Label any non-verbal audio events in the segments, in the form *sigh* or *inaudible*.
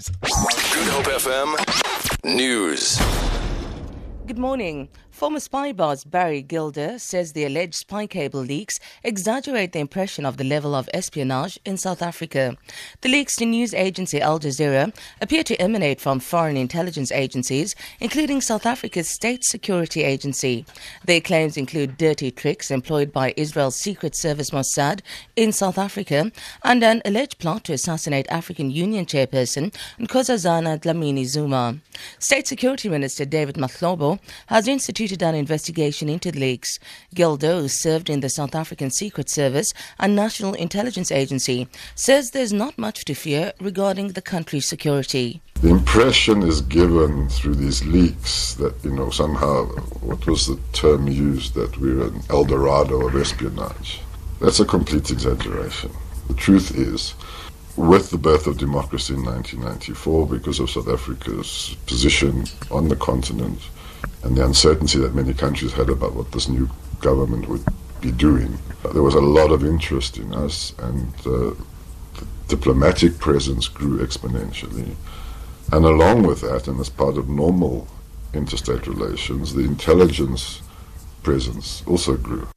Good Hope FM News. Good morning. Former spy boss Barry Gilder says the alleged spy cable leaks exaggerate the impression of the level of espionage in South Africa. The leaks to news agency Al Jazeera appear to emanate from foreign intelligence agencies, including South Africa's State Security Agency. Their claims include dirty tricks employed by Israel's Secret Service Mossad in South Africa and an alleged plot to assassinate African Union chairperson Nkosazana Dlamini Zuma. State Security Minister David Mahlobo has instituted an investigation into the leaks. Gilder, served in the South African Secret Service and National Intelligence Agency, says there's not much to fear regarding the country's security. The impression is given through these leaks that, you know, somehow, what was the term used, that we're an El Dorado of espionage. That's a complete exaggeration. The truth is, with the birth of democracy in 1994, because of South Africa's position on the continent, and the uncertainty that many countries had about what this new government would be doing. There was a lot of interest in us, and uh, the diplomatic presence grew exponentially. And along with that, and as part of normal interstate relations, the intelligence presence also grew.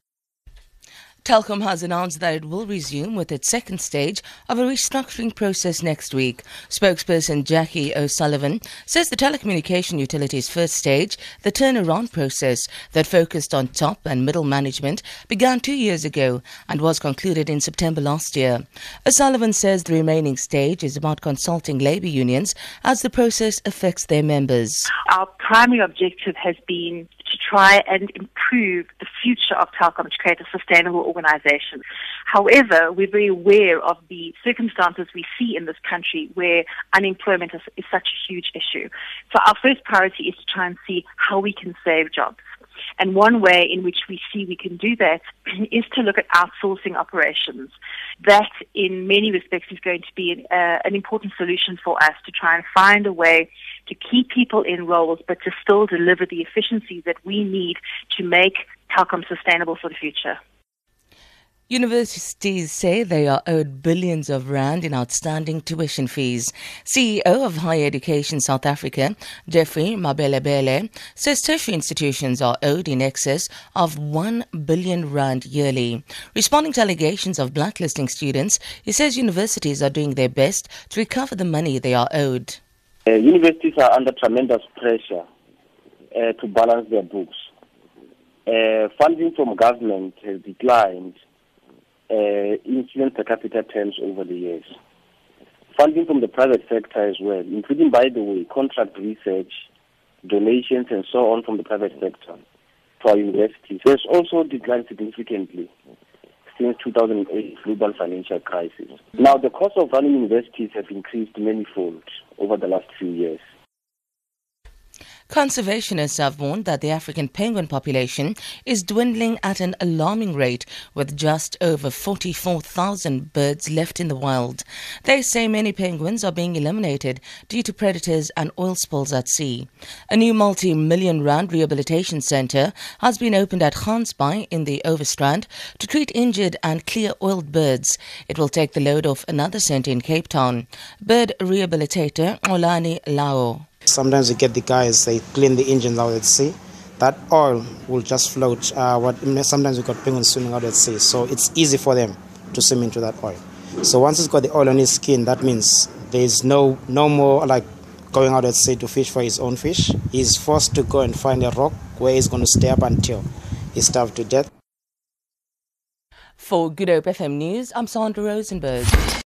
Telkom has announced that it will resume with its second stage of a restructuring process next week. Spokesperson Jackie O'Sullivan says the telecommunication utility's first stage, the turnaround process that focused on top and middle management, began two years ago and was concluded in September last year. O'Sullivan says the remaining stage is about consulting labour unions as the process affects their members. Our primary objective has been to try and improve the future of Telkom to create a sustainable organization. However, we're very aware of the circumstances we see in this country where unemployment is, is such a huge issue. So our first priority is to try and see how we can save jobs. And one way in which we see we can do that *clears throat* is to look at outsourcing operations. That, in many respects, is going to be an, uh, an important solution for us to try and find a way to keep people in roles, but to still deliver the efficiencies that we need to make Telkom sustainable for the future. Universities say they are owed billions of rand in outstanding tuition fees. CEO of Higher Education South Africa, Jeffrey Mabelebele, says tertiary institutions are owed in excess of 1 billion rand yearly. Responding to allegations of blacklisting students, he says universities are doing their best to recover the money they are owed. Uh, universities are under tremendous pressure uh, to balance their books. Uh, funding from government has declined uh, in student per capita terms over the years. Funding from the private sector as well, including, by the way, contract research, donations, and so on from the private sector to our universities, has also declined significantly since 2008 global financial crisis. Now, the cost of running universities have increased manyfold over the last few years. Conservationists have warned that the African penguin population is dwindling at an alarming rate, with just over 44,000 birds left in the wild. They say many penguins are being eliminated due to predators and oil spills at sea. A new multi million rand rehabilitation centre has been opened at Gansbaai in the Overstrand to treat injured and clear oiled birds. It will take the load off another centre in Cape Town. Bird rehabilitator Olani Lao. Sometimes you get the guys, they clean the engines out at sea. That oil will just float. Uh, what Sometimes we got penguins swimming out at sea, so it's easy for them to swim into that oil. So once it's got the oil on his skin, that means there's no no more like going out at sea to fish for his own fish. He's forced to go and find a rock where he's going to stay up until he's starved to death. For Good Hope FM News, I'm Sandra Rosenberg.